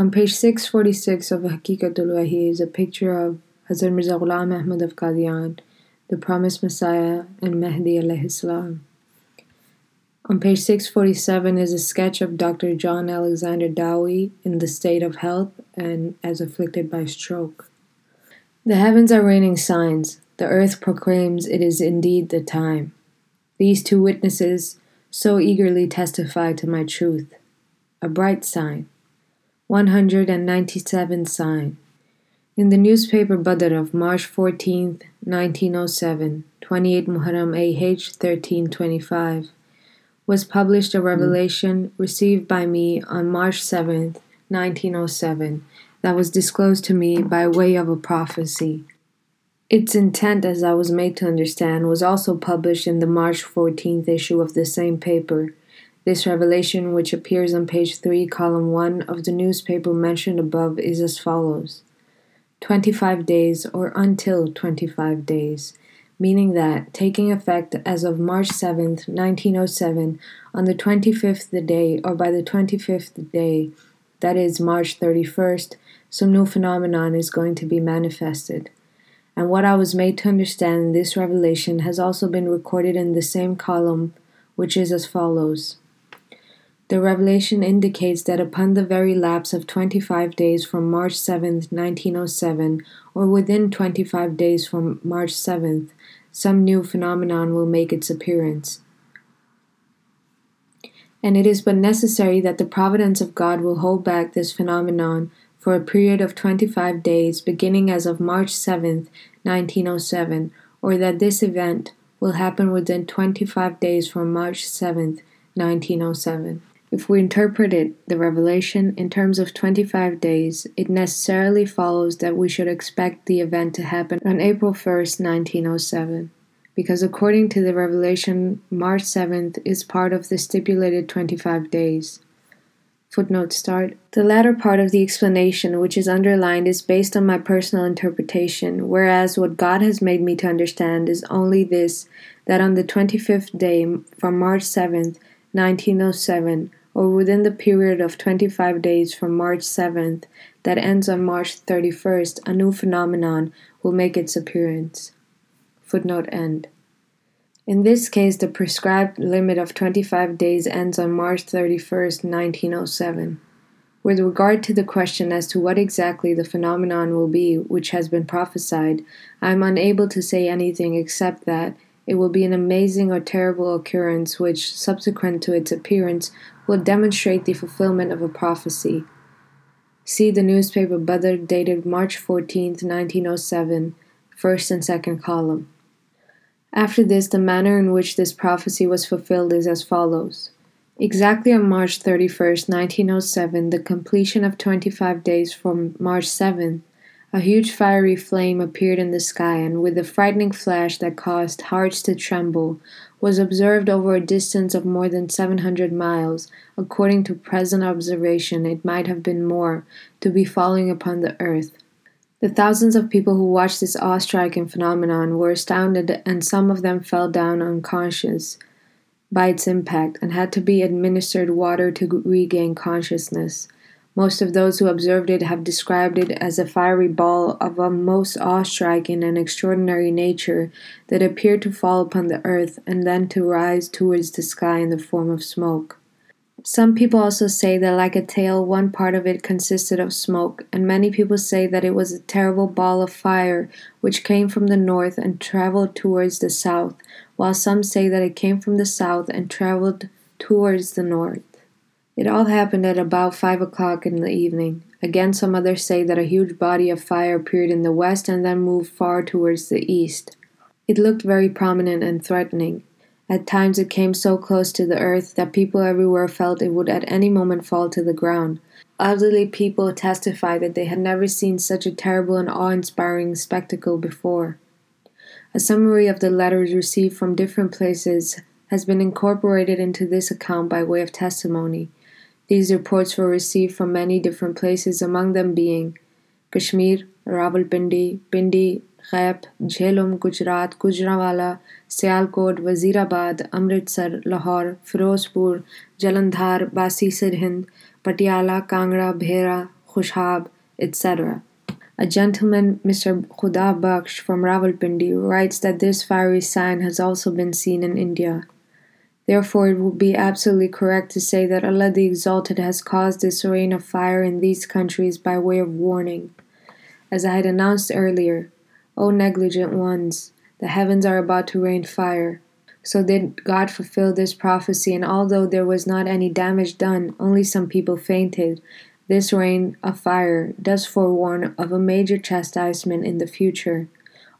On page 646 of Hakikatul Wahi is a picture of Hazrat Mirza Ghulam Ahmad of Qadian, the promised Messiah, and Mahdi alayhi salam. On page 647 is a sketch of Dr. John Alexander Dowie in the state of health and as afflicted by stroke. The heavens are raining signs. The earth proclaims it is indeed the time. These two witnesses so eagerly testify to my truth. A bright sign. 197 sign. In the newspaper Badr of March 14, 1907, 28 Muharram AH 1325, was published a revelation received by me on March 7, 1907, that was disclosed to me by way of a prophecy. Its intent, as I was made to understand, was also published in the March 14th issue of the same paper. This revelation, which appears on page 3, column 1 of the newspaper mentioned above, is as follows 25 days or until 25 days meaning that, taking effect as of March 7, 1907, on the 25th day or by the 25th day, that is March 31st, some new phenomenon is going to be manifested. And what I was made to understand in this revelation has also been recorded in the same column, which is as follows. The revelation indicates that upon the very lapse of 25 days from March 7, 1907, or within 25 days from March 7th, some new phenomenon will make its appearance. And it is but necessary that the providence of God will hold back this phenomenon for a period of 25 days beginning as of March 7th, 1907, or that this event will happen within 25 days from March 7th, 1907. If we interpret it, the revelation, in terms of 25 days, it necessarily follows that we should expect the event to happen on April 1st, 1907, because according to the revelation, March 7th is part of the stipulated 25 days. Footnote start. The latter part of the explanation, which is underlined, is based on my personal interpretation, whereas what God has made me to understand is only this that on the 25th day from March 7th, 1907, or within the period of 25 days from March 7th that ends on March 31st, a new phenomenon will make its appearance. Footnote end. In this case, the prescribed limit of 25 days ends on March 31st, 1907. With regard to the question as to what exactly the phenomenon will be which has been prophesied, I am unable to say anything except that it will be an amazing or terrible occurrence which, subsequent to its appearance, will demonstrate the fulfillment of a prophecy. See the newspaper Badr dated March 14, 1907, first and second column. After this, the manner in which this prophecy was fulfilled is as follows. Exactly on March 31, 1907, the completion of 25 days from March 7th, a huge fiery flame appeared in the sky, and with a frightening flash that caused hearts to tremble, was observed over a distance of more than 700 miles. According to present observation, it might have been more, to be falling upon the earth. The thousands of people who watched this awe striking phenomenon were astounded, and some of them fell down unconscious by its impact and had to be administered water to regain consciousness. Most of those who observed it have described it as a fiery ball of a most awe striking and extraordinary nature that appeared to fall upon the earth and then to rise towards the sky in the form of smoke. Some people also say that, like a tail, one part of it consisted of smoke, and many people say that it was a terrible ball of fire which came from the north and traveled towards the south, while some say that it came from the south and traveled towards the north. It all happened at about five o'clock in the evening. Again, some others say that a huge body of fire appeared in the west and then moved far towards the east. It looked very prominent and threatening. At times it came so close to the earth that people everywhere felt it would at any moment fall to the ground. Elderly people testified that they had never seen such a terrible and awe inspiring spectacle before. A summary of the letters received from different places has been incorporated into this account by way of testimony. These reports were received from many different places, among them being Kashmir, Rawalpindi, Pindi, Ghaib, Jhelum, Gujarat, Gujranwala, Sialkot, Wazirabad, Amritsar, Lahore, Firozpur, Jalandhar, Basi Sirhind, Patiala, Kangra, Bhera, Khushab, etc. A gentleman, Mr. Khuda Baksh from Rawalpindi, writes that this fiery sign has also been seen in India. Therefore, it would be absolutely correct to say that Allah the Exalted has caused this rain of fire in these countries by way of warning. As I had announced earlier, O negligent ones, the heavens are about to rain fire. So did God fulfill this prophecy, and although there was not any damage done, only some people fainted, this rain of fire does forewarn of a major chastisement in the future.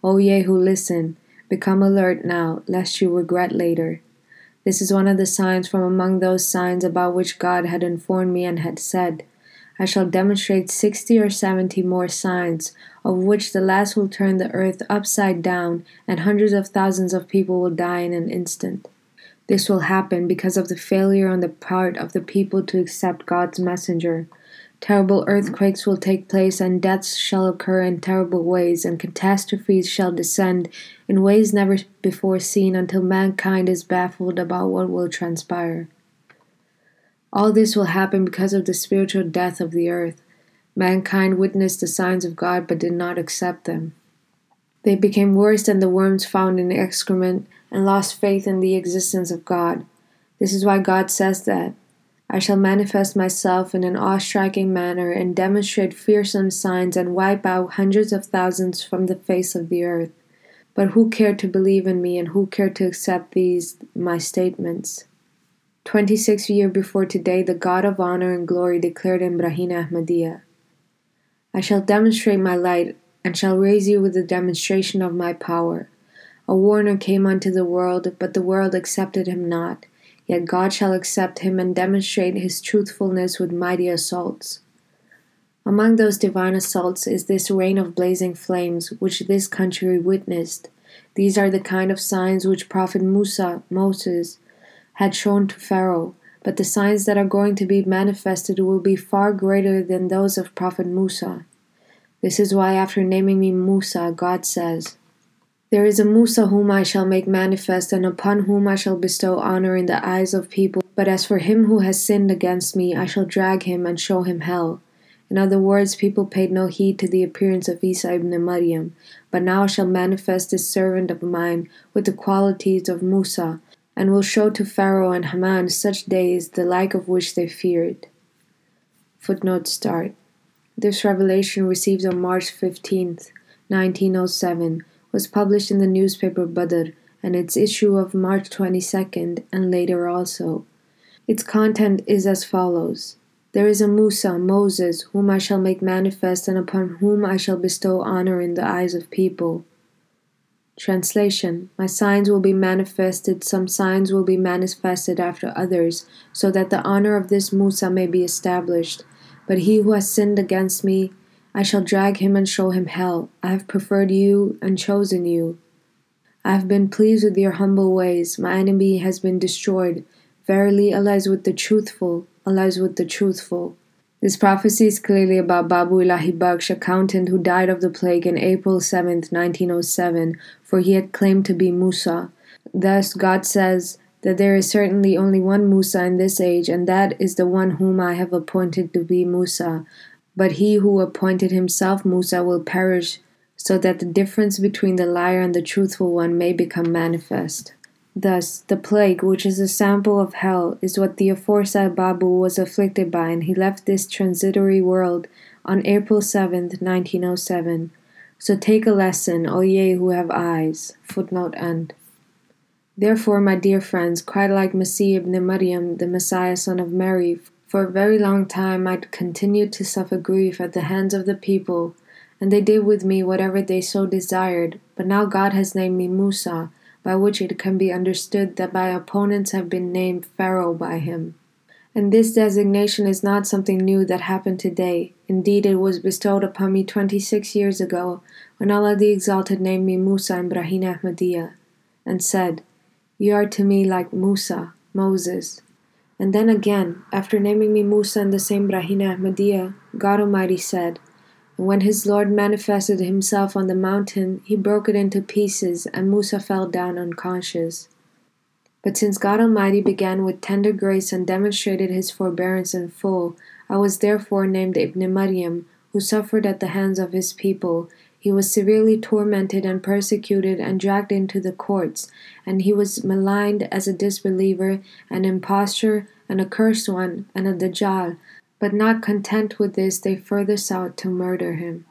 O ye who listen, become alert now, lest you regret later. This is one of the signs from among those signs about which God had informed me and had said, I shall demonstrate sixty or seventy more signs, of which the last will turn the earth upside down, and hundreds of thousands of people will die in an instant. This will happen because of the failure on the part of the people to accept God's messenger. Terrible earthquakes will take place, and deaths shall occur in terrible ways, and catastrophes shall descend in ways never before seen until mankind is baffled about what will transpire. All this will happen because of the spiritual death of the earth. Mankind witnessed the signs of God but did not accept them. They became worse than the worms found in excrement and lost faith in the existence of God. This is why God says that I shall manifest myself in an awe striking manner and demonstrate fearsome signs and wipe out hundreds of thousands from the face of the earth. But who cared to believe in me and who cared to accept these my statements? Twenty six years before today, the God of honor and glory declared in Barahin-e-Ahmadiyya I shall demonstrate my light and shall raise you with the demonstration of my power. A warner came unto the world, but the world accepted him not. Yet God shall accept him and demonstrate his truthfulness with mighty assaults. Among those divine assaults is this rain of blazing flames which this country witnessed. These are the kind of signs which Prophet Musa, Moses, had shown to Pharaoh, but the signs that are going to be manifested will be far greater than those of Prophet Musa. This is why, after naming me Musa, God says, there is a Musa whom I shall make manifest, and upon whom I shall bestow honor in the eyes of people. But as for him who has sinned against me, I shall drag him and show him hell. In other words, people paid no heed to the appearance of Isa ibn Maryam, but now I shall manifest this servant of mine with the qualities of Musa, and will show to Pharaoh and Haman such days the like of which they feared. Footnote start. This revelation received on March 15th, 1907 was published in the newspaper Badr and its issue of March 22nd and later also. Its content is as follows There is a Musa, Moses, whom I shall make manifest and upon whom I shall bestow honor in the eyes of people. Translation My signs will be manifested, some signs will be manifested after others, so that the honor of this Musa may be established. But he who has sinned against me, I shall drag him and show him hell. I have preferred you and chosen you. I have been pleased with your humble ways. My enemy has been destroyed. Verily, Allah is with the truthful. Allah is with the truthful. This prophecy is clearly about Babu Ilahi Baksh, accountant who died of the plague in April 7, 1907, for he had claimed to be Musa. Thus, God says that there is certainly only one Musa in this age, and that is the one whom I have appointed to be Musa. But he who appointed himself Musa will perish, so that the difference between the liar and the truthful one may become manifest. Thus, the plague, which is a sample of hell, is what the aforesaid Babu was afflicted by, and he left this transitory world on April 7th, 1907. So take a lesson, O ye who have eyes. Footnote end. Therefore, my dear friends, cry like Masih ibn Maryam, the Messiah, son of Mary, for a very long time I continued to suffer grief at the hands of the people, and they did with me whatever they so desired. But now God has named me Musa, by which it can be understood that my opponents have been named Pharaoh by him. And this designation is not something new that happened today. Indeed, it was bestowed upon me twenty six years ago, when Allah the Exalted named me Musa in Barahin-e-Ahmadiyya, and said, You are to me like Musa, Moses, and then again, after naming me Musa and the same Barahin-e-Ahmadiyya, God Almighty said, And when his Lord manifested himself on the mountain, he broke it into pieces, and Musa fell down unconscious. But since God Almighty began with tender grace and demonstrated his forbearance in full, I was therefore named Ibn Maryam, who suffered at the hands of his people. He was severely tormented and persecuted and dragged into the courts, and he was maligned as a disbeliever, an impostor, an accursed one, and a Dajjal. But not content with this, they further sought to murder him.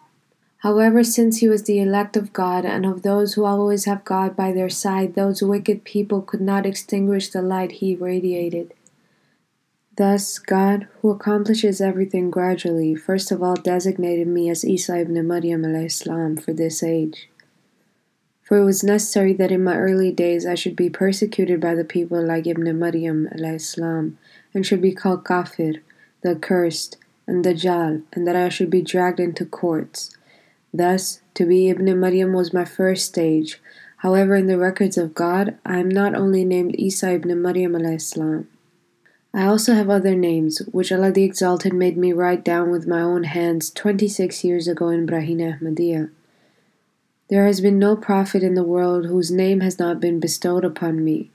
However, since he was the elect of God, and of those who always have God by their side, those wicked people could not extinguish the light he radiated. Thus, God, who accomplishes everything gradually, first of all designated me as Isa ibn Maryam al-Islam for this age. For it was necessary that in my early days I should be persecuted by the people like Ibn Maryam al-Islam, and should be called Kafir, the accursed, and Dajjal, and that I should be dragged into courts Thus, to be Ibn Maryam was my first stage. However, in the records of God, I am not only named Isa ibn Maryam al-Islam. I also have other names, which Allah the Exalted made me write down with my own hands 26 years ago in Barahin-e-Ahmadiyya. There has been no prophet in the world whose name has not been bestowed upon me.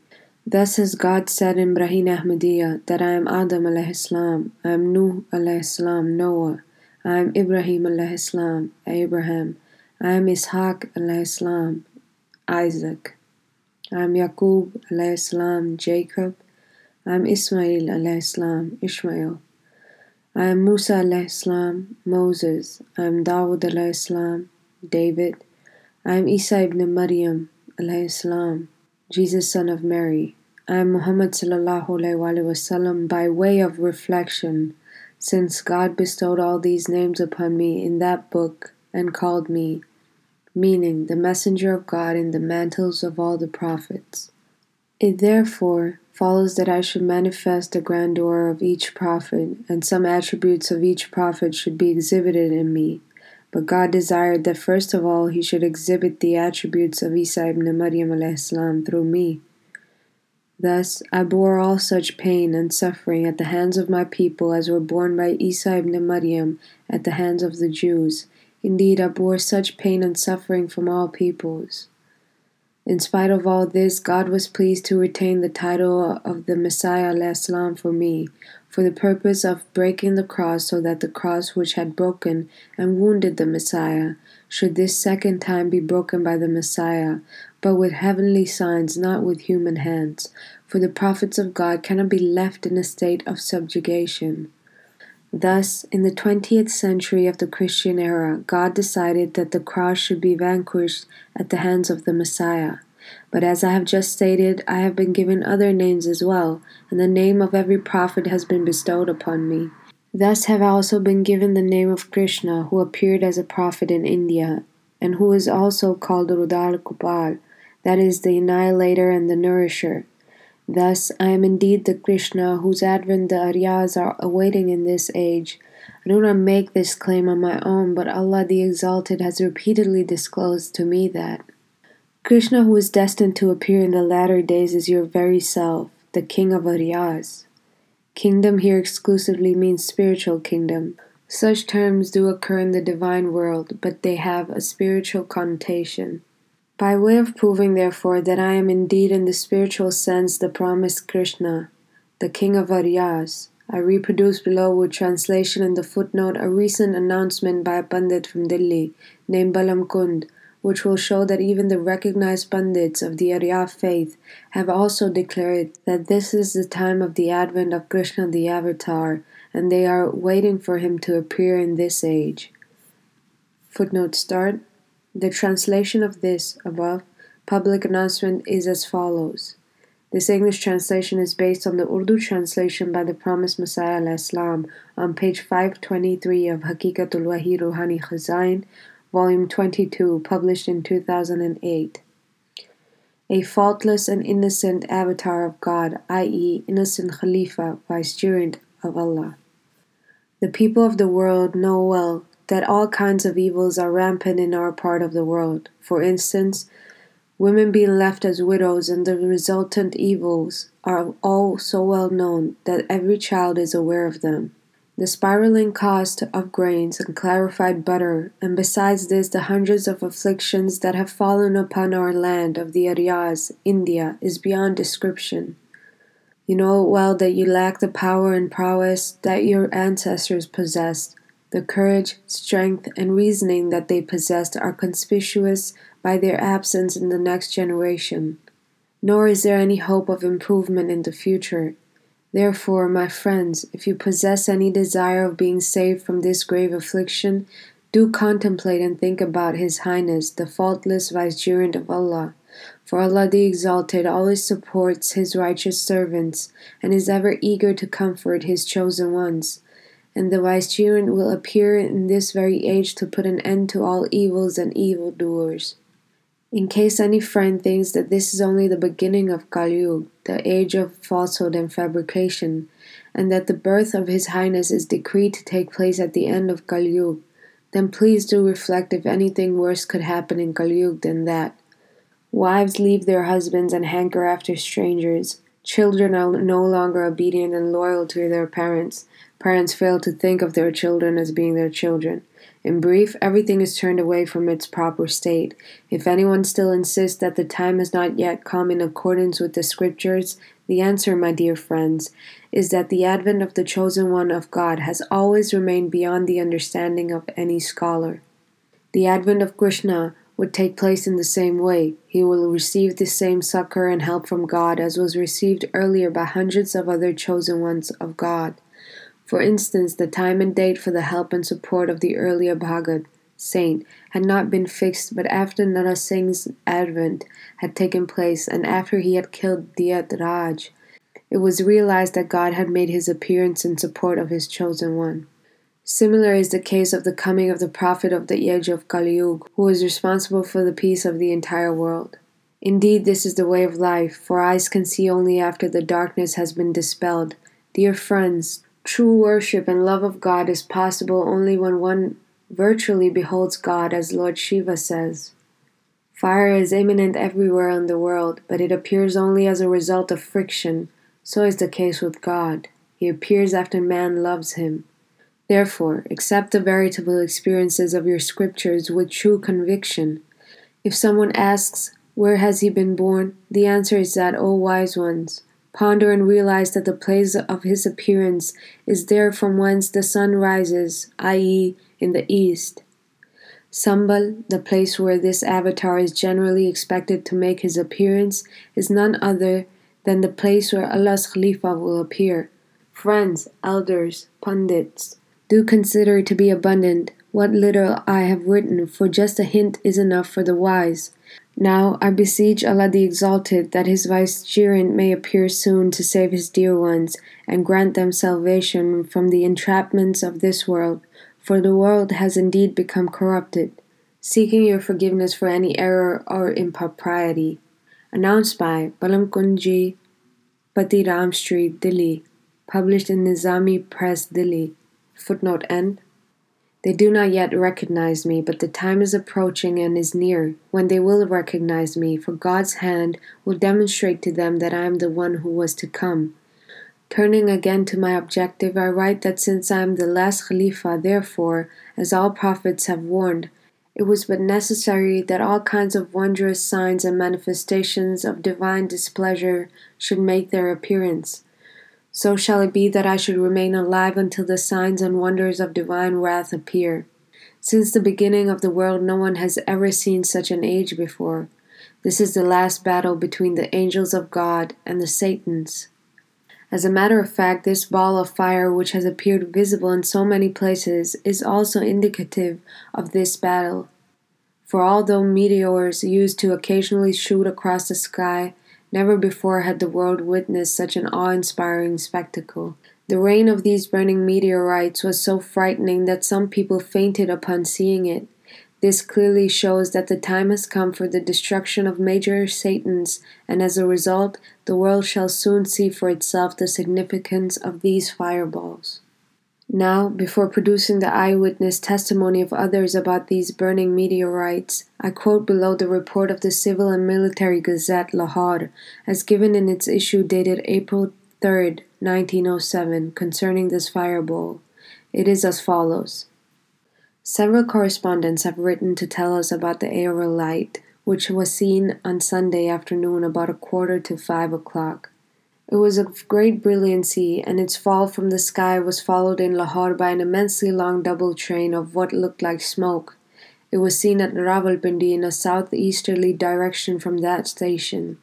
Thus has God said in Barahin-e-Ahmadiyya that I am Adam alayhi salam, I am Nuh alayhi salam, Noah, I am Ibrahim alayhi salam, Abraham. I am Ishaq alayhi salam, Isaac. I am Yaqub alayhi salam, Jacob. I am Ismail alayhi salam, Ishmael. I am Musa alayhi salam, Moses. I am Dawud alayhi salam, David. I am Isa ibn Maryam alayhi salam, Jesus son of Mary. I am Muhammad sallallahu alayhi wasallam by way of reflection since God bestowed all these names upon me in that book and called me, meaning the messenger of God in the mantles of all the prophets. It therefore follows that I should manifest the grandeur of each prophet, and some attributes of each prophet should be exhibited in me. But God desired that first of all he should exhibit the attributes of Isa ibn Maryam through me. Thus I bore all such pain and suffering at the hands of my people as were borne by Isa ibn Maryam at the hands of the Jews. Indeed, I bore such pain and suffering from all peoples. In spite of all this, God was pleased to retain the title of the Messiah al-Islam for me, for the purpose of breaking the cross so that the cross which had broken and wounded the Messiah should this second time be broken by the Messiah, but with heavenly signs, not with human hands, for the prophets of God cannot be left in a state of subjugation. Thus, in the 20th century of the Christian era, God decided that the cross should be vanquished at the hands of the Messiah. But as I have just stated, I have been given other names as well, and the name of every prophet has been bestowed upon me. Thus have I also been given the name of Krishna, who appeared as a prophet in India, and who is also called Rudra Gopal, that is, the annihilator and the nourisher. Thus, I am indeed the Krishna whose advent the Aryas are awaiting in this age. I do not make this claim on my own, but Allah the Exalted has repeatedly disclosed to me that. Krishna, who is destined to appear in the latter days, is your very self, the King of Aryas. Kingdom here exclusively means spiritual kingdom. Such terms do occur in the divine world, but they have a spiritual connotation. By way of proving, therefore, that I am indeed in the spiritual sense the promised Krishna, the king of Aryas, I reproduce below with translation in the footnote a recent announcement by a Pandit from Delhi named Balam Kund, which will show that even the recognized Pandits of the Arya faith have also declared that this is the time of the advent of Krishna the Avatar, and they are waiting for him to appear in this age. Footnote start the translation of this above public announcement is as follows. This English translation is based on the Urdu translation by the promised Messiah al-Islam on page 523 of Hakikatul Wahi Ruhani Khazain, volume 22, published in 2008. A faultless and innocent avatar of God, i.e., innocent Khalifa, vicegerent of Allah. The people of the world know well that all kinds of evils are rampant in our part of the world. For instance, women being left as widows and the resultant evils are all so well known that every child is aware of them. The spiraling cost of grains and clarified butter, and besides this, the hundreds of afflictions that have fallen upon our land of the Aryas, India, is beyond description. You know well that you lack the power and prowess that your ancestors possessed. The courage, strength, and reasoning that they possessed are conspicuous by their absence in the next generation. Nor is there any hope of improvement in the future. Therefore, my friends, if you possess any desire of being saved from this grave affliction, do contemplate and think about His Highness, the faultless vicegerent of Allah. For Allah the Exalted always supports His righteous servants and is ever eager to comfort His chosen ones. And the wise Vicegerent will appear in this very age to put an end to all evils and evildoers. In case any friend thinks that this is only the beginning of Kali the age of falsehood and fabrication, and that the birth of His Highness is decreed to take place at the end of Kali then please do reflect if anything worse could happen in Kali than that. Wives leave their husbands and hanker after strangers. Children are no longer obedient and loyal to their parents. Parents fail to think of their children as being their children. In brief, everything is turned away from its proper state. If anyone still insists that the time has not yet come in accordance with the scriptures, the answer, my dear friends, is that the advent of the chosen one of God has always remained beyond the understanding of any scholar. The advent of Krishna would take place in the same way. He will receive the same succor and help from God as was received earlier by hundreds of other chosen ones of God. For instance, the time and date for the help and support of the earlier Bhagat saint had not been fixed, but after Nara Singh's advent had taken place and after he had killed Diyat Raj, it was realized that God had made his appearance in support of his chosen one. Similar is the case of the coming of the prophet of the age of Kaliyug, who is responsible for the peace of the entire world. Indeed, this is the way of life, for eyes can see only after the darkness has been dispelled. Dear friends, true worship and love of God is possible only when one virtually beholds God, as Lord Shiva says. Fire is imminent everywhere in the world, but it appears only as a result of friction. So is the case with God. He appears after man loves him. Therefore, accept the veritable experiences of your scriptures with true conviction. If someone asks, Where has he been born? the answer is that, O wise ones, ponder and realize that the place of his appearance is there from whence the sun rises, i.e., in the east. Sambhal, the place where this avatar is generally expected to make his appearance, is none other than the place where Allah's Khalifa will appear. Friends, elders, pundits, do consider to be abundant what little I have written, for just a hint is enough for the wise. Now I beseech Allah the Exalted that His Vicegerent may appear soon to save His dear ones and grant them salvation from the entrapments of this world, for the world has indeed become corrupted. Seeking your forgiveness for any error or impropriety. Announced by Balam Kunji, Pati Ram Street, Delhi. Published in Nizami Press, Delhi. Footnote N. They do not yet recognize me, but the time is approaching and is near when they will recognize me, for God's hand will demonstrate to them that I am the one who was to come. Turning again to my objective, I write that since I am the last Khalifa, therefore, as all prophets have warned, it was but necessary that all kinds of wondrous signs and manifestations of divine displeasure should make their appearance. So shall it be that I should remain alive until the signs and wonders of divine wrath appear. Since the beginning of the world, no one has ever seen such an age before. This is the last battle between the angels of God and the Satans. As a matter of fact, this ball of fire, which has appeared visible in so many places, is also indicative of this battle. For although meteors used to occasionally shoot across the sky, Never before had the world witnessed such an awe inspiring spectacle. The rain of these burning meteorites was so frightening that some people fainted upon seeing it. This clearly shows that the time has come for the destruction of major Satans, and as a result, the world shall soon see for itself the significance of these fireballs. Now, before producing the eyewitness testimony of others about these burning meteorites, I quote below the report of the Civil and Military Gazette Lahore, as given in its issue dated April 3, 1907, concerning this fireball. It is as follows Several correspondents have written to tell us about the aerial light, which was seen on Sunday afternoon about a quarter to five o'clock. It was of great brilliancy, and its fall from the sky was followed in Lahore by an immensely long double train of what looked like smoke. It was seen at Rawalpindi in a southeasterly direction from that station.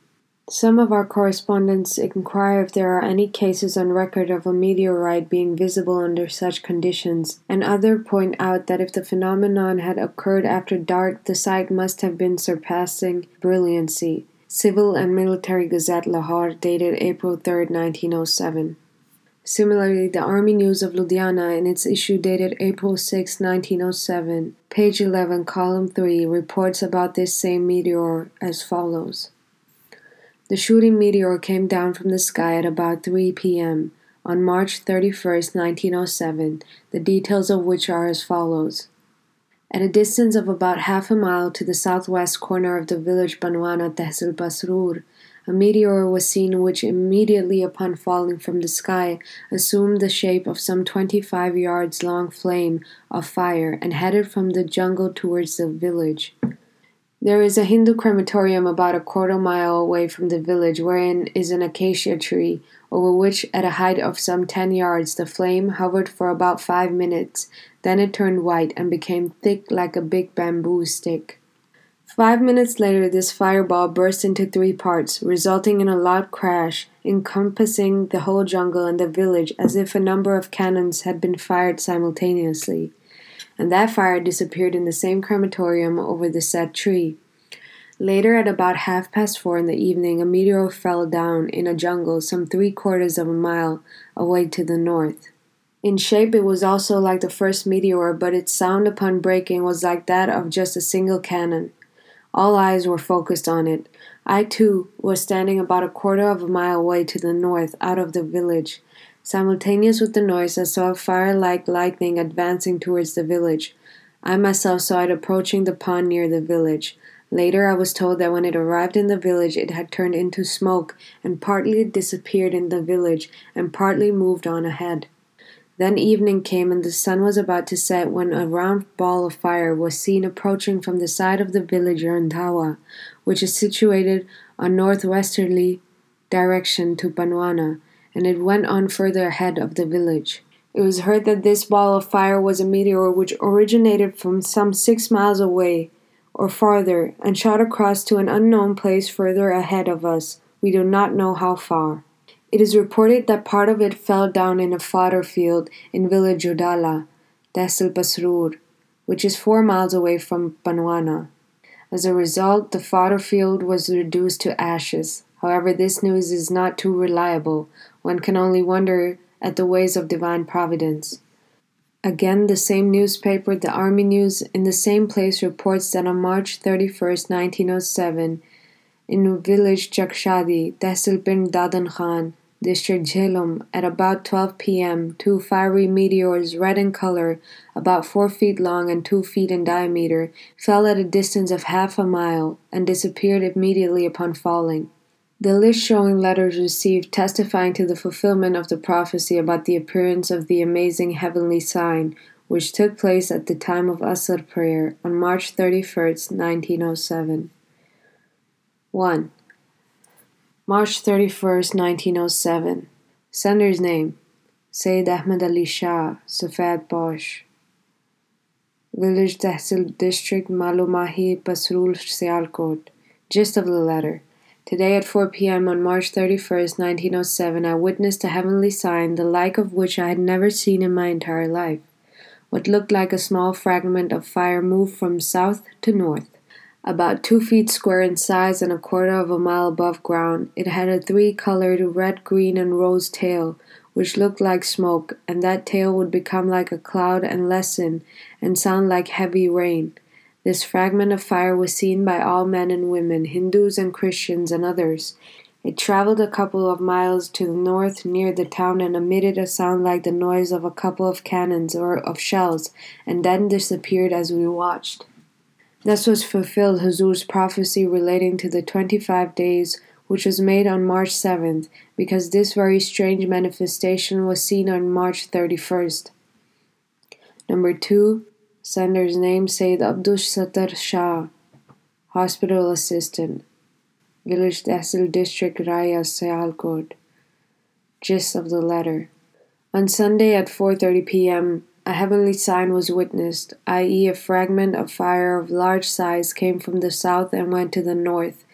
Some of our correspondents inquire if there are any cases on record of a meteorite being visible under such conditions, and others point out that if the phenomenon had occurred after dark the sight must have been surpassing brilliancy. Civil and Military Gazette Lahore, dated April 3, 1907. Similarly, the Army News of Ludhiana, in its issue dated April 6, 1907, page 11, column 3, reports about this same meteor as follows. The shooting meteor came down from the sky at about 3 p.m. on March 31, 1907, the details of which are as follows. At a distance of about half a mile to the southwest corner of the village Banwana Tehsil Pasrur, a meteor was seen which immediately upon falling from the sky assumed the shape of some 25 yards long flame of fire and headed from the jungle towards the village. There is a Hindu crematorium about a quarter mile away from the village, wherein is an acacia tree, over which, at a height of some ten yards, the flame hovered for about five minutes. Then it turned white and became thick like a big bamboo stick. Five minutes later, this fireball burst into three parts, resulting in a loud crash, encompassing the whole jungle and the village as if a number of cannons had been fired simultaneously and that fire disappeared in the same crematorium over the said tree. Later, at about half past four in the evening, a meteor fell down in a jungle some three quarters of a mile away to the north. In shape, it was also like the first meteor, but its sound upon breaking was like that of just a single cannon. All eyes were focused on it. I, too, was standing about a quarter of a mile away to the north, out of the village. Simultaneous with the noise, I saw a fire like lightning advancing towards the village. I myself saw it approaching the pond near the village. Later, I was told that when it arrived in the village, it had turned into smoke and partly disappeared in the village and partly moved on ahead. Then evening came and the sun was about to set when a round ball of fire was seen approaching from the side of the village Randhawa, which is situated on northwesterly direction to Banwana and it went on further ahead of the village. It was heard that this ball of fire was a meteor which originated from some six miles away or farther and shot across to an unknown place further ahead of us. We do not know how far. It is reported that part of it fell down in a fodder field in village Udala, Tehsil Pasrur, which is four miles away from Banwana. As a result, the fodder field was reduced to ashes. However, this news is not too reliable. One can only wonder at the ways of divine providence. Again, the same newspaper, the Army News, in the same place reports that on March 31, 1907, in village Chakshadi, Tehsil Pind Dadan Khan, district Jhelum, at about 12 p.m., two fiery meteors, red in color, about four feet long and two feet in diameter, fell at a distance of half a mile and disappeared immediately upon falling. The list showing letters received testifying to the fulfillment of the prophecy about the appearance of the amazing heavenly sign, which took place at the time of Asr prayer on March 31, 1907. 1. March 31, 1907. Sender's name Sayyid Ahmed Ali Shah, Safed Bosch. Village Tehsil District, Malumahi, Pasrur, Sialkot. Gist of the letter. Today at 4 p.m. on March 31, 1907, I witnessed a heavenly sign, the like of which I had never seen in my entire life. What looked like a small fragment of fire moved from south to north. About two feet square in size and a quarter of a mile above ground, it had a three colored red, green, and rose tail, which looked like smoke, and that tail would become like a cloud and lessen and sound like heavy rain. This fragment of fire was seen by all men and women, Hindus and Christians and others. It traveled a couple of miles to the north near the town and emitted a sound like the noise of a couple of cannons or of shells, and then disappeared as we watched. Thus was fulfilled Huzur's prophecy relating to the twenty five days which was made on March 7th, because this very strange manifestation was seen on March 31st. Number 2. Sender's name Said Abdul Sattar Shah, hospital assistant, village Tehsil district Raya Sialkot. Gist of the letter. On Sunday at 4:30 p.m., a heavenly sign was witnessed, i.e., a fragment of fire of large size came from the south and went to the north.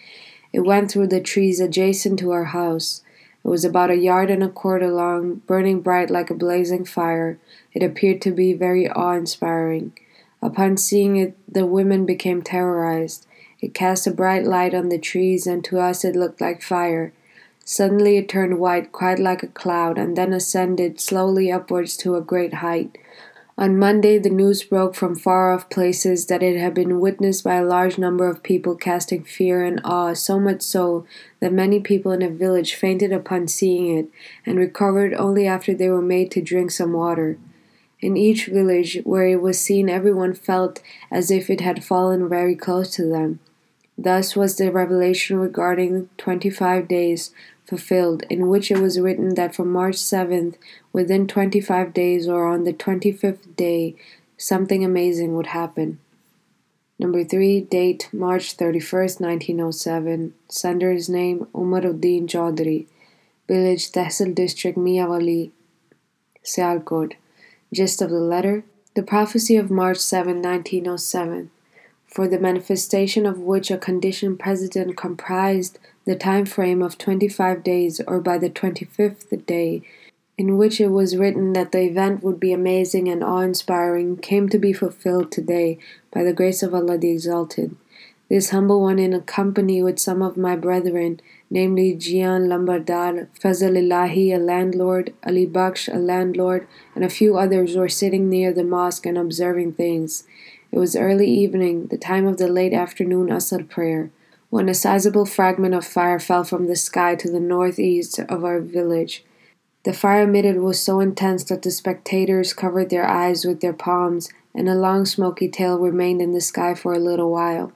It went through the trees adjacent to our house. It was about a yard and a quarter long, burning bright like a blazing fire. It appeared to be very awe inspiring. Upon seeing it, the women became terrorized. It cast a bright light on the trees, and to us it looked like fire. Suddenly it turned white, quite like a cloud, and then ascended slowly upwards to a great height. On Monday, the news broke from far off places that it had been witnessed by a large number of people, casting fear and awe, so much so that many people in a village fainted upon seeing it, and recovered only after they were made to drink some water. In each village where it was seen, everyone felt as if it had fallen very close to them. Thus was the revelation regarding twenty five days fulfilled, in which it was written that from March 7th, within 25 days or on the 25th day, something amazing would happen. Number 3, date March 31st, 1907. Sender's name Umaruddin Chaudhry. Village Tehsil District Miawali, Sialkot. Gist of the letter The prophecy of March 7, 1907 for the manifestation of which a condition precedent comprised the time frame of 25 days or by the 25th day in which it was written that the event would be amazing and awe-inspiring came to be fulfilled today by the grace of Allah the Exalted. This humble one in company with some of my brethren, namely Jian Lambardar, Fazalillahi, a landlord, Ali Baksh, a landlord, and a few others were sitting near the mosque and observing things. It was early evening, the time of the late afternoon Asr prayer, when a sizable fragment of fire fell from the sky to the northeast of our village. The fire emitted was so intense that the spectators covered their eyes with their palms, and a long smoky tail remained in the sky for a little while.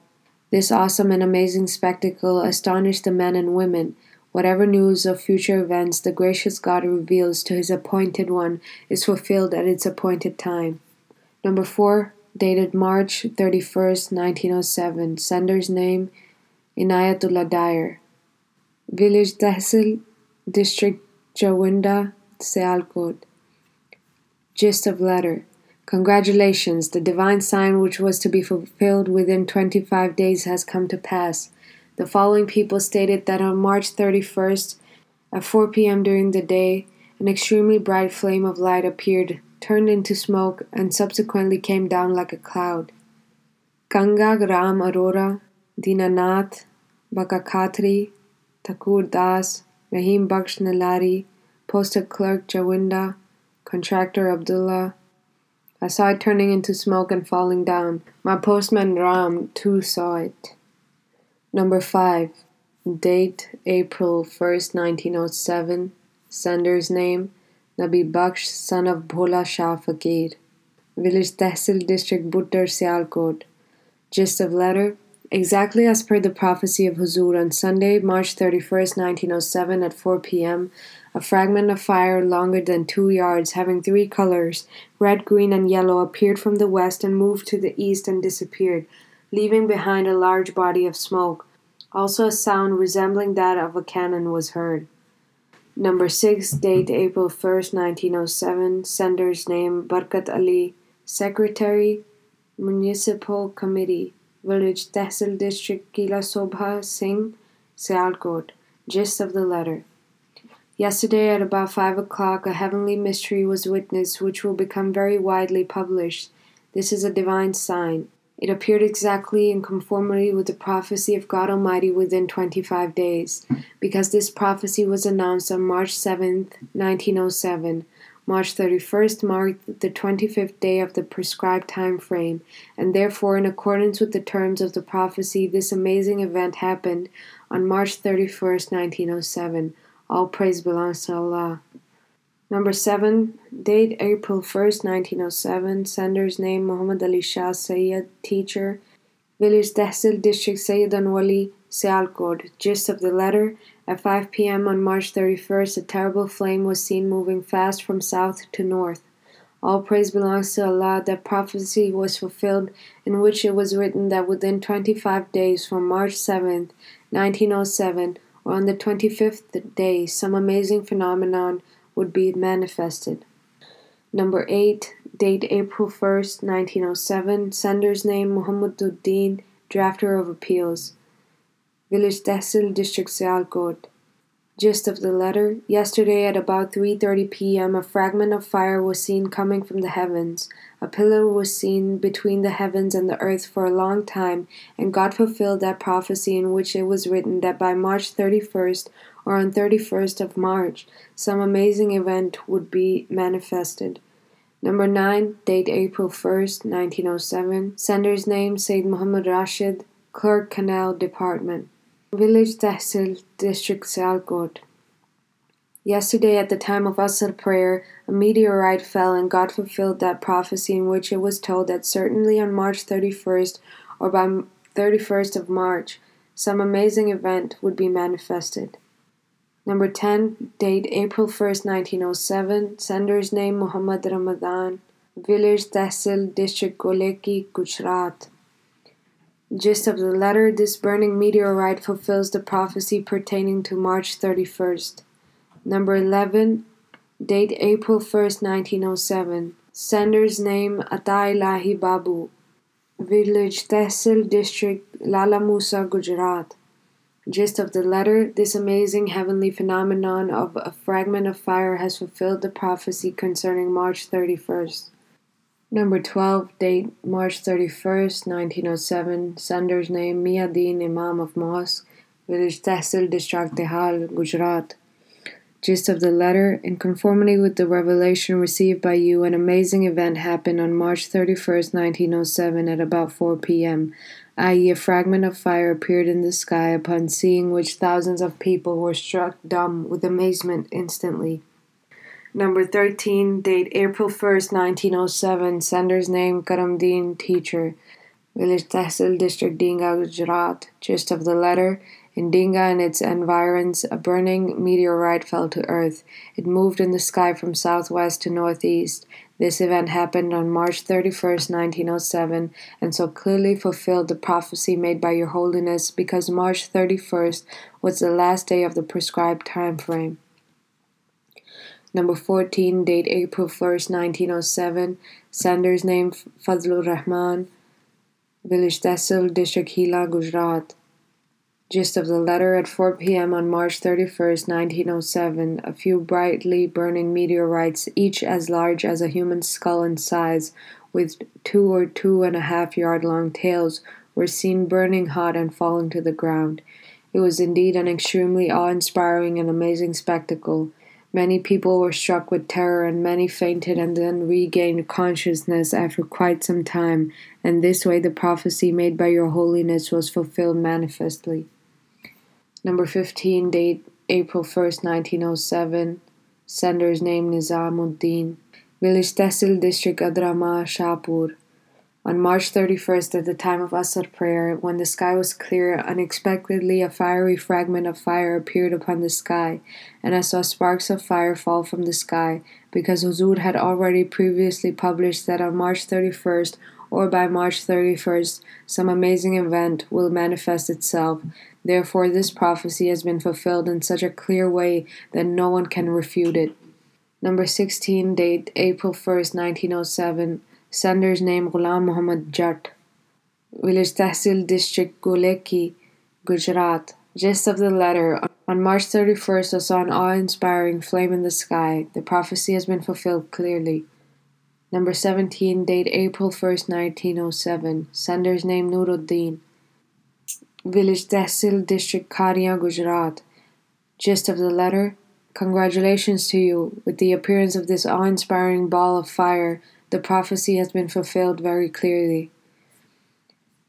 This awesome and amazing spectacle astonished the men and women. Whatever news of future events the gracious God reveals to his appointed one is fulfilled at its appointed time. Number four, dated March 31st, 1907. Sender's name Inayatullah Dyer. Village Tehsil, District Jawinda, Sialkot. Gist of letter. Congratulations, the divine sign which was to be fulfilled within 25 days has come to pass. The following people stated that on March 31st, at 4 p.m. during the day, an extremely bright flame of light appeared turned into smoke, and subsequently came down like a cloud. Ganga Ram Arora, Dinanath, Bakakatri, Thakur Das, Rahim Baksh Nalari, Postal Clerk Jawinda, Contractor Abdullah. I saw it turning into smoke and falling down. My postman Ram too saw it. Number 5. Date April 1st, 1907. Sender's name Nabi Baksh, son of Bhola Shah Fakir. Village Tehsil District Buttar Sialkot. Gist of letter Exactly as per the prophecy of Huzur on Sunday, March 31st, 1907, at 4 p.m., a fragment of fire longer than two yards, having three colors red, green, and yellow appeared from the west and moved to the east and disappeared, leaving behind a large body of smoke. Also, a sound resembling that of a cannon was heard. Number 6, date April 1st, 1907. Sender's name Barkat Ali. Secretary, Municipal Committee, Village Tehsil District Kila Sobha Singh, Sialkot. Gist of the letter. Yesterday at about five o'clock, a heavenly mystery was witnessed which will become very widely published. This is a divine sign. It appeared exactly in conformity with the prophecy of God Almighty within 25 days, because this prophecy was announced on March 7, 1907. March 31st marked the 25th day of the prescribed time frame, and therefore, in accordance with the terms of the prophecy, this amazing event happened on March 31st, 1907. All praise belongs to Allah. Number 7. Date April 1st, 1907. Sender's name Muhammad Ali Shah Sayyid, teacher. Village Tehsil District Sayyid Anwali, Sialkot. Gist of the letter At 5 p.m. on March 31st, a terrible flame was seen moving fast from south to north. All praise belongs to Allah that prophecy was fulfilled, in which it was written that within 25 days from March 7th, 1907, or on the 25th day, some amazing phenomenon would be manifested. Number 8, date April 1st, 1907, sender's name Muhammaduddin, drafter of appeals. Village Tehsil District Sialkot. Gist of the letter Yesterday at about 3:30 p.m. a fragment of fire was seen coming from the heavens. A pillar was seen between the heavens and the earth for a long time, and God fulfilled that prophecy in which it was written that by March 31st or on 31st of March some amazing event would be manifested. Number 9, date April 1st, 1907. Sender's name Said Muhammad Rashid, Clerk Canal Department. Village Tehsil, District Sialkot. Yesterday, at the time of Asr prayer, a meteorite fell and God fulfilled that prophecy in which it was told that certainly on March 31st or by 31st of March, some amazing event would be manifested. Number 10, date April 1st, 1907, sender's name Muhammad Ramadan, village Tehsil, district Goleki, Gujarat. Gist of the letter This burning meteorite fulfills the prophecy pertaining to March 31st. Number 11, date April 1st, 1907. Sender's name Atailahi Babu. Village Tehsil District, Lala Musa, Gujarat. Gist of the letter This amazing heavenly phenomenon of a fragment of fire has fulfilled the prophecy concerning March 31st. Number 12, date March 31st, 1907. Sender's name Miadin Imam of Mosque, village Tehsil District Tehal, Gujarat. Gist of the letter In conformity with the revelation received by you, an amazing event happened on March 31st, 1907, at about 4 p.m., i.e., a fragment of fire appeared in the sky, upon seeing which thousands of people were struck dumb with amazement instantly. Number 13, date April 1st, 1907, sender's name Karamdeen, teacher, village Tehsil district, Dinga, Gujarat. Gist of the letter In Dinga and its environs, a burning meteorite fell to earth. It moved in the sky from southwest to northeast. This event happened on March 31st, 1907, and so clearly fulfilled the prophecy made by Your Holiness because March 31st was the last day of the prescribed time frame. Number 14, date April 1st, 1907. Sender's name Fazlur Rahman. Village Tehsil, District Hila, Gujarat. Gist of the letter at 4 p.m. on March 31st, 1907. A few brightly burning meteorites, each as large as a human skull in size, with two or two and a half yard long tails, were seen burning hot and falling to the ground. It was indeed an extremely awe inspiring and amazing spectacle. Many people were struck with terror, and many fainted and then regained consciousness after quite some time, and this way the prophecy made by Your Holiness was fulfilled manifestly. Number 15, date April 1st, 1907. Sender's name Nizamuddin. Village Tehsil District Adrama, Shahpur. On March 31st, at the time of Asr prayer, when the sky was clear, unexpectedly a fiery fragment of fire appeared upon the sky, and I saw sparks of fire fall from the sky, because Huzur had already previously published that on March 31st or by March 31st, some amazing event will manifest itself. Therefore, this prophecy has been fulfilled in such a clear way that no one can refute it. Number 16, date April 1st, 1907. Sender's name Ghulam Muhammad Jat. Village Tehsil District Goleki, Gujarat. Gist of the letter On March 31st, I saw an awe inspiring flame in the sky. The prophecy has been fulfilled clearly. Number 17, date April 1st, 1907. Sender's name Nuruddin. Village Tehsil District Karia, Gujarat. Gist of the letter Congratulations to you. With the appearance of this awe inspiring ball of fire, the prophecy has been fulfilled very clearly.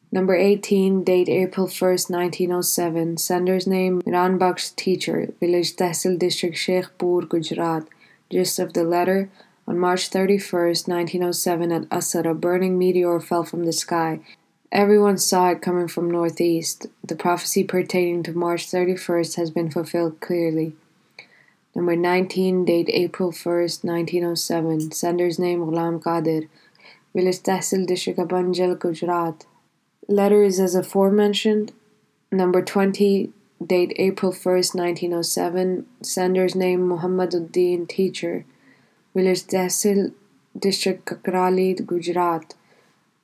Number 18, date April 1st, 1907. Sender's name Ranbaksh Teacher, Village Tehsil District, Sheikhpur, Gujarat. Gist of the letter On March 31st, 1907, at Asr, a burning meteor fell from the sky. Everyone saw it coming from northeast. The prophecy pertaining to March 31st has been fulfilled clearly. Number 19, date April 1st, 1907. Sender's name Ghulam Qadir. Village Tehsil District Abanjal, Gujarat. Letter is as aforementioned. Number 20, date April 1st, 1907, sender's name Muhammaduddin, teacher, village Tehsil, district Kakrali, Gujarat.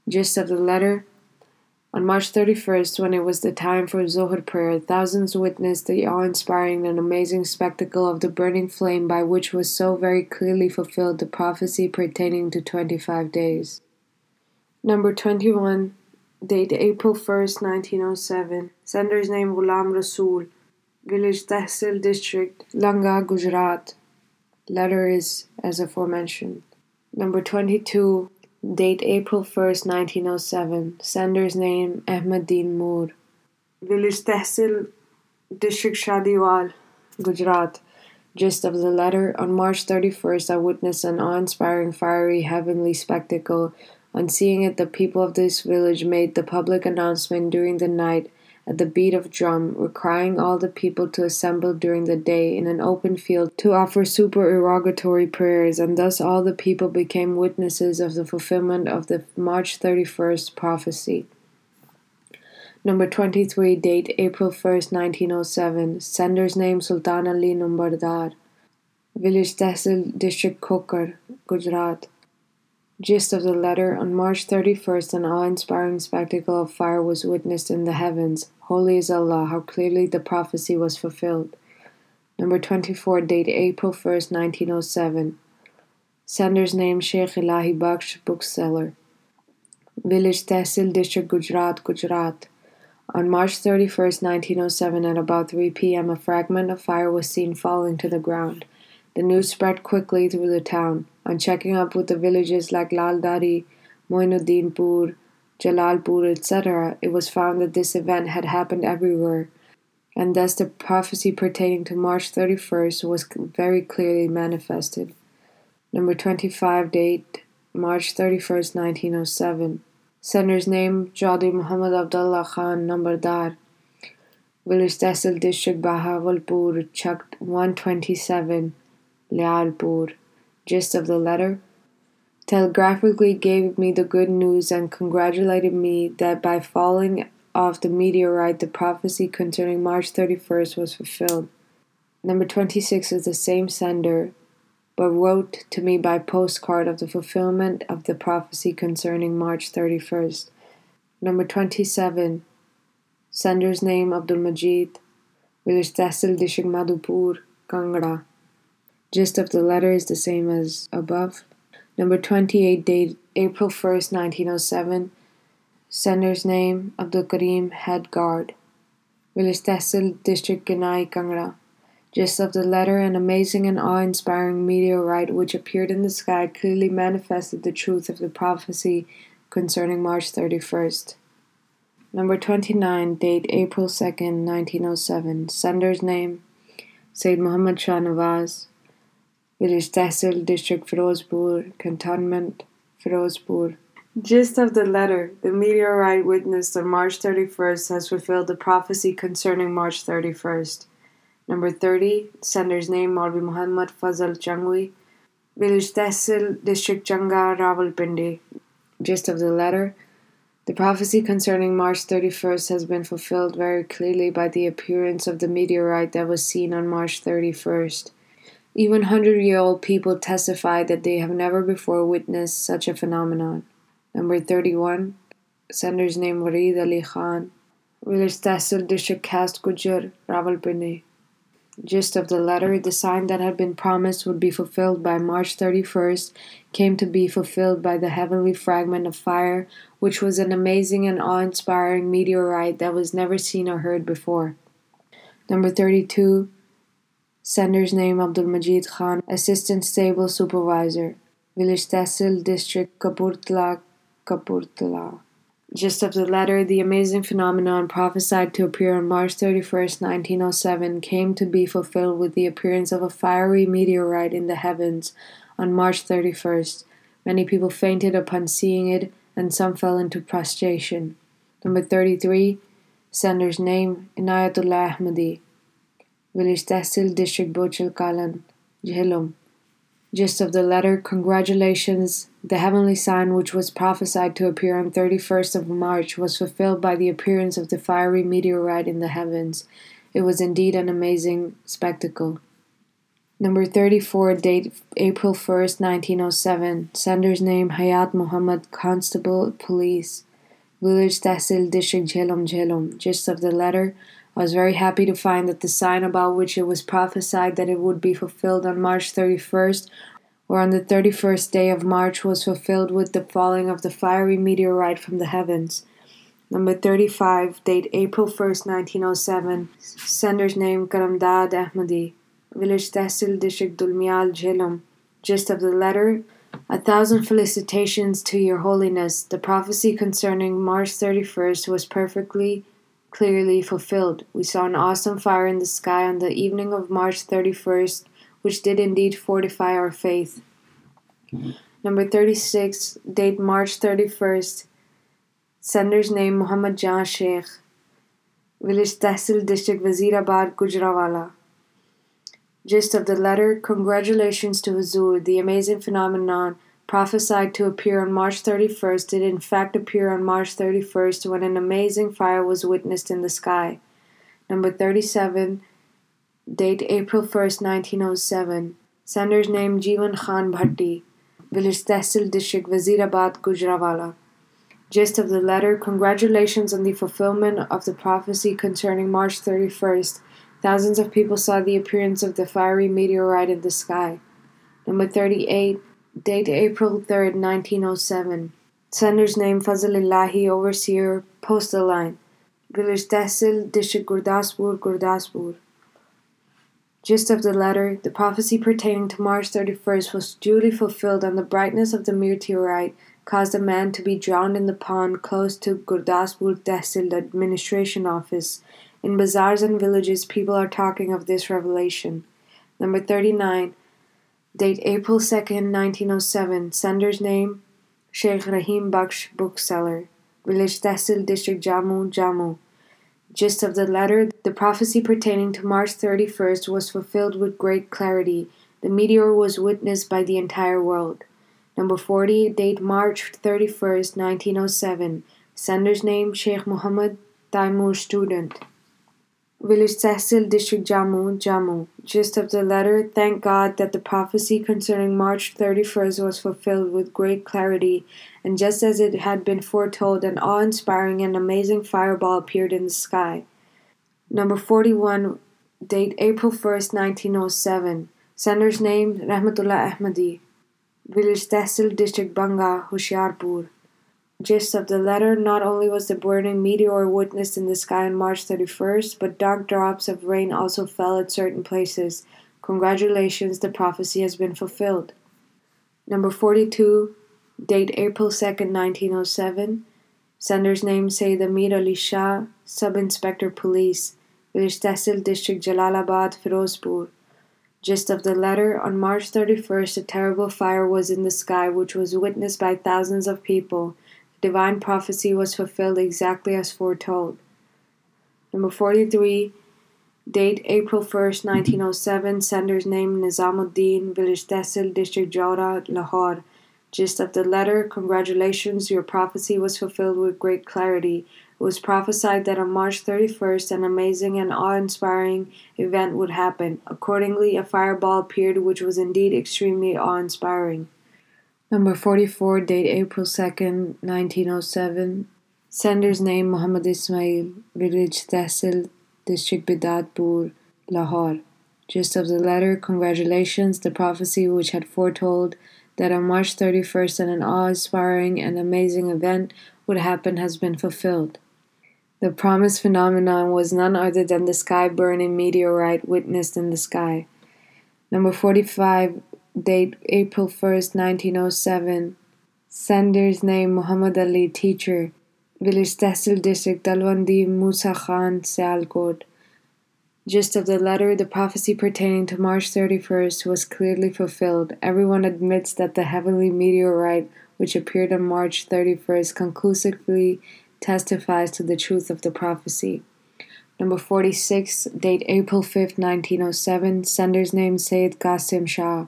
Gist of the letter on March 31st, when it was the time for Zohar prayer, thousands witnessed the awe inspiring and amazing spectacle of the burning flame by which was so very clearly fulfilled the prophecy pertaining to 25 days. Number 21, date April 1st, 1907. Sender's name Ghulam Rasool, village Tehsil district, Langa, Gujarat. Letter is as aforementioned. Number 22, Date April 1st, 1907. Sender's name Ahmaddin Moor. Village Tehsil, District Shadiwal, Gujarat. Gist of the letter On March 31st, I witnessed an awe inspiring, fiery, heavenly spectacle. On seeing it, the people of this village made the public announcement during the night at the beat of drum, requiring all the people to assemble during the day in an open field to offer supererogatory prayers, and thus all the people became witnesses of the fulfillment of the March 31st prophecy. Number 23, date April 1st, 1907. Sender's name Sultan Ali Numbardar. Village Tehsil, District Kokar, Gujarat. Gist of the letter On March 31st, an awe inspiring spectacle of fire was witnessed in the heavens. Holy is Allah, how clearly the prophecy was fulfilled. Number 24, date April 1st, 1907. Sender's name Sheikh Ilahi Baksh, bookseller. Village Tehsil District, Gujarat, Gujarat. On March 31st, 1907, at about 3 p.m., a fragment of fire was seen falling to the ground. The news spread quickly through the town. On checking up with the villages like Laldari, Moinuddinpur, Jalalpur, etc., it was found that this event had happened everywhere, and thus the prophecy pertaining to March 31st was very clearly manifested. Number 25 date March 31st, 1907. Sender's name Jadi Muhammad Abdullah Khan Numbardar. Village Tehsil District Bahawalpur, Chak 127, Lyallpur gist of the letter, telegraphically gave me the good news and congratulated me that by falling off the meteorite, the prophecy concerning March 31st was fulfilled. Number 26 is the same sender, but wrote to me by postcard of the fulfillment of the prophecy concerning March 31st. Number 27, sender's name Abdul Majid, village Tehsil District Madhupur, Kangra. Gist of the letter is the same as above. Number 28, date April 1st, 1907. Sender's name Abdul Karim Head Guard. Village Tehsil District Ganai Kangra. Gist of the letter An amazing and awe inspiring meteorite which appeared in the sky clearly manifested the truth of the prophecy concerning March 31st. Number 29, date April 2nd, 1907. Sender's name Sayyid Muhammad Shah Nawaz. Village Tehsil District Firozpur, Cantonment Firozpur. Gist of the letter The meteorite witnessed on March 31st has fulfilled the prophecy concerning March 31st. Number 30, sender's name Maulvi Muhammad Fazal Changwi. Village Tehsil District Changa Rawalpindi. Gist of the letter The prophecy concerning March 31st has been fulfilled very clearly by the appearance of the meteorite that was seen on March 31st. Even hundred year old people testify that they have never before witnessed such a phenomenon. Number 31. Sender's name Warid Ali Khan. Village Tehsil District Gujar, Rawalpindi. Gist of the letter The sign that had been promised would be fulfilled by March 31st came to be fulfilled by the heavenly fragment of fire, which was an amazing and awe inspiring meteorite that was never seen or heard before. Number 32. Sender's name Abdul Majid Khan, Assistant Stable Supervisor, Village Tehsil District, Kapurthala, Kapurthala. Just of the letter The amazing phenomenon prophesied to appear on March 31st, 1907, came to be fulfilled with the appearance of a fiery meteorite in the heavens on March 31st. Many people fainted upon seeing it, and some fell into prostration. Number 33, sender's name Inayatullah Ahmadi, Village Tehsil District Bochil Kalan, Jhelum. Gist of the letter Congratulations! The heavenly sign which was prophesied to appear on 31st of March was fulfilled by the appearance of the fiery meteorite in the heavens. It was indeed an amazing spectacle. Number 34, date April 1st, 1907. Sender's name Hayat Muhammad, Constable, Police. Village Tehsil District Jhelum Jhelum. Gist of the letter I was very happy to find that the sign about which it was prophesied that it would be fulfilled on March 31st or on the 31st day of March was fulfilled with the falling of the fiery meteorite from the heavens. Number 35, date April 1st, 1907. Sender's name Karamdad Ahmadi. Village Tehsil District Dulmial Jhelum. Gist of the letter a thousand felicitations to your holiness. The prophecy concerning March 31st was perfectly clearly fulfilled. We saw an awesome fire in the sky on the evening of March 31st, which did indeed fortify our faith. Number 36, date March 31st. Sender's name Muhammad Jan Sheikh. Village Tehsil District Wazirabad, Gujranwala. Gist of the letter Congratulations to Huzur, the amazing phenomenon prophesied to appear on March 31st did in fact appear on March 31st when an amazing fire was witnessed in the sky. Number 37, date April 1st, 1907. Sender's name Jivan Khan Bhatti, village Tehsil district Wazirabad, Gujranwala. Gist of the letter Congratulations on the fulfillment of the prophecy concerning March 31st Thousands of people saw the appearance of the fiery meteorite in the sky. Number 38, date April 3, 1907. Sender's name Fazlillahi, Overseer, Postal Line. Village Tehsil, District Gurdaspur, Gurdaspur. Gist of the letter The prophecy pertaining to March 31st was duly fulfilled, and the brightness of the meteorite caused a man to be drowned in the pond close to Gurdaspur Tehsil Administration Office in bazaars and villages, people are talking of this revelation. Number 39, date April 2nd, 1907. Sender's name Sheikh Rahim Baksh, bookseller. Village Tehsil District Jammu, Jammu. Gist of the letter The prophecy pertaining to March 31st was fulfilled with great clarity. The meteor was witnessed by the entire world. Number 40, date March 31st, 1907. Sender's name Sheikh Muhammad Taimur, student. Village Tehsil District Jammu, Jammu. Gist of the letter Thank God that the prophecy concerning March 31st was fulfilled with great clarity, and just as it had been foretold, an awe inspiring and amazing fireball appeared in the sky. Number 41, date April 1st, 1907. Sender's name Rahmatullah Ahmadi. Village Tehsil District Banga, Hoshiarpur gist of the letter, not only was the burning meteor witnessed in the sky on March 31st, but dark drops of rain also fell at certain places. Congratulations, the prophecy has been fulfilled. Number 42, date April 2nd, 1907. Sender's name Sayyid Amir Ali Shah, Sub Inspector Police, Village Tehsil District Jalalabad, Firozpur. Gist of the letter On March 31st, a terrible fire was in the sky, which was witnessed by thousands of people divine prophecy was fulfilled exactly as foretold. Number 43, date April 1st, 1907, sender's name Nizamuddin, village Tehsil, district Jora, Lahore. Gist of the letter Congratulations, your prophecy was fulfilled with great clarity. It was prophesied that on March 31st, an amazing and awe inspiring event would happen. Accordingly, a fireball appeared, which was indeed extremely awe inspiring. Number 44, date April 2nd, 1907. Sender's name Muhammad Ismail, village Tehsil, district Bidadpur, Lahore. Gist of the letter Congratulations, the prophecy which had foretold that on March 31st an awe inspiring and amazing event would happen has been fulfilled. The promised phenomenon was none other than the sky burning meteorite witnessed in the sky. Number 45, date April 1st, 1907. Sender's name Muhammad Ali, teacher. Village Tehsil district, Dalwandi Musa Khan, Sialkot. Gist of the letter The prophecy pertaining to March 31st was clearly fulfilled. Everyone admits that the heavenly meteorite, which appeared on March 31st, conclusively testifies to the truth of the prophecy. Number 46, date April 5th, 1907. Sender's name Sayyid Qasim Shah.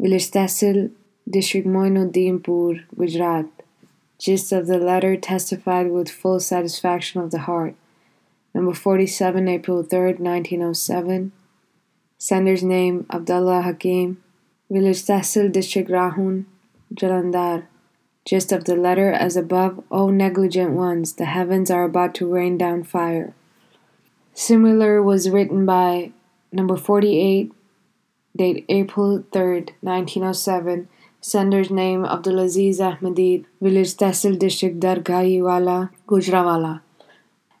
Village Tehsil, District Moinuddinpur, Gujarat. Gist of the letter testified with full satisfaction of the heart. Number 47, April 3rd, 1907. Sender's name Abdullah Hakim. Village Tehsil, District Rahun, Jalandhar. Gist of the letter as above, O negligent ones, the heavens are about to rain down fire. Similar was written by number 48, date April 3rd, 1907. Sender's name Abdulaziz Ahmadi, village Tehsil district Dargahiwala, Gujranwala.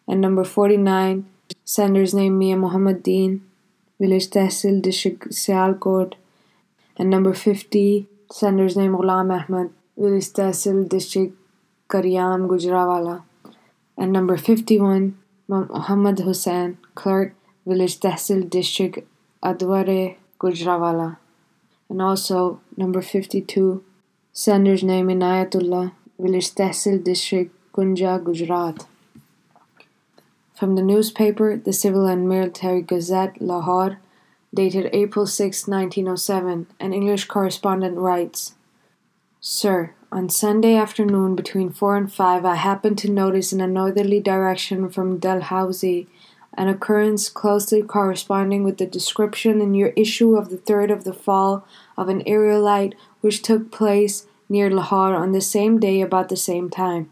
And number 49, sender's name Mia Muhammad Deen, village Tehsil district Sialkot. And number 50, sender's name Ghulam Ahmad, village Tehsil district Karyam, Gujranwala. And number 51, Muhammad Hussain, clerk, village Tehsil district Adware, Gujranwala. And also number 52, sender's name Inayatullah, village Tehsil district Kunja, Gujarat. From the newspaper, the Civil and Military Gazette, Lahore, dated April 6, 1907, an English correspondent writes Sir, on Sunday afternoon between 4 and 5, I happened to notice in a northerly direction from Dalhousie an occurrence closely corresponding with the description in your issue of the 3rd of the fall of an aerolite which took place near Lahore on the same day about the same time.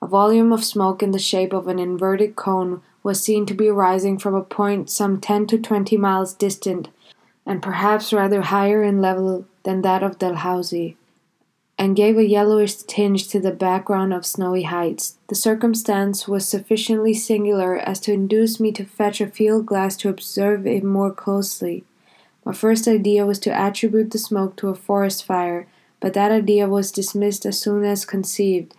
A volume of smoke in the shape of an inverted cone was seen to be rising from a point some 10 to 20 miles distant and perhaps rather higher in level than that of Dalhousie and gave a yellowish tinge to the background of snowy heights. The circumstance was sufficiently singular as to induce me to fetch a field glass to observe it more closely. My first idea was to attribute the smoke to a forest fire, but that idea was dismissed as soon as conceived,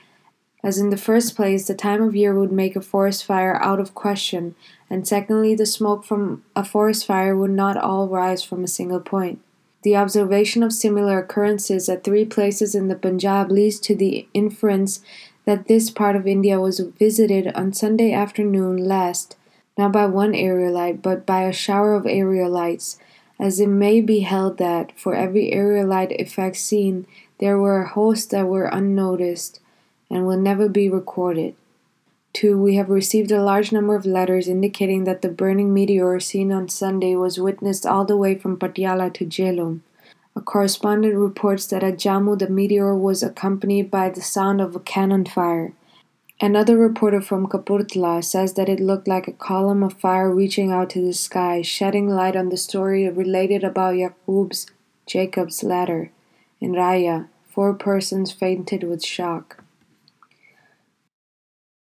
as in the first place the time of year would make a forest fire out of question, and secondly the smoke from a forest fire would not all rise from a single point. The observation of similar occurrences at three places in the Punjab leads to the inference that this part of India was visited on Sunday afternoon last, not by one aerolite, but by a shower of aerolites, as it may be held that, for every aerolite effect seen, there were a host that were unnoticed and will never be recorded. 2. We have received a large number of letters indicating that the burning meteor seen on Sunday was witnessed all the way from Patiala to Jhelum. A correspondent reports that at Jammu the meteor was accompanied by the sound of a cannon fire. Another reporter from Kapurthala says that it looked like a column of fire reaching out to the sky, shedding light on the story related about Yaqub's Jacob's ladder. In Raya, four persons fainted with shock.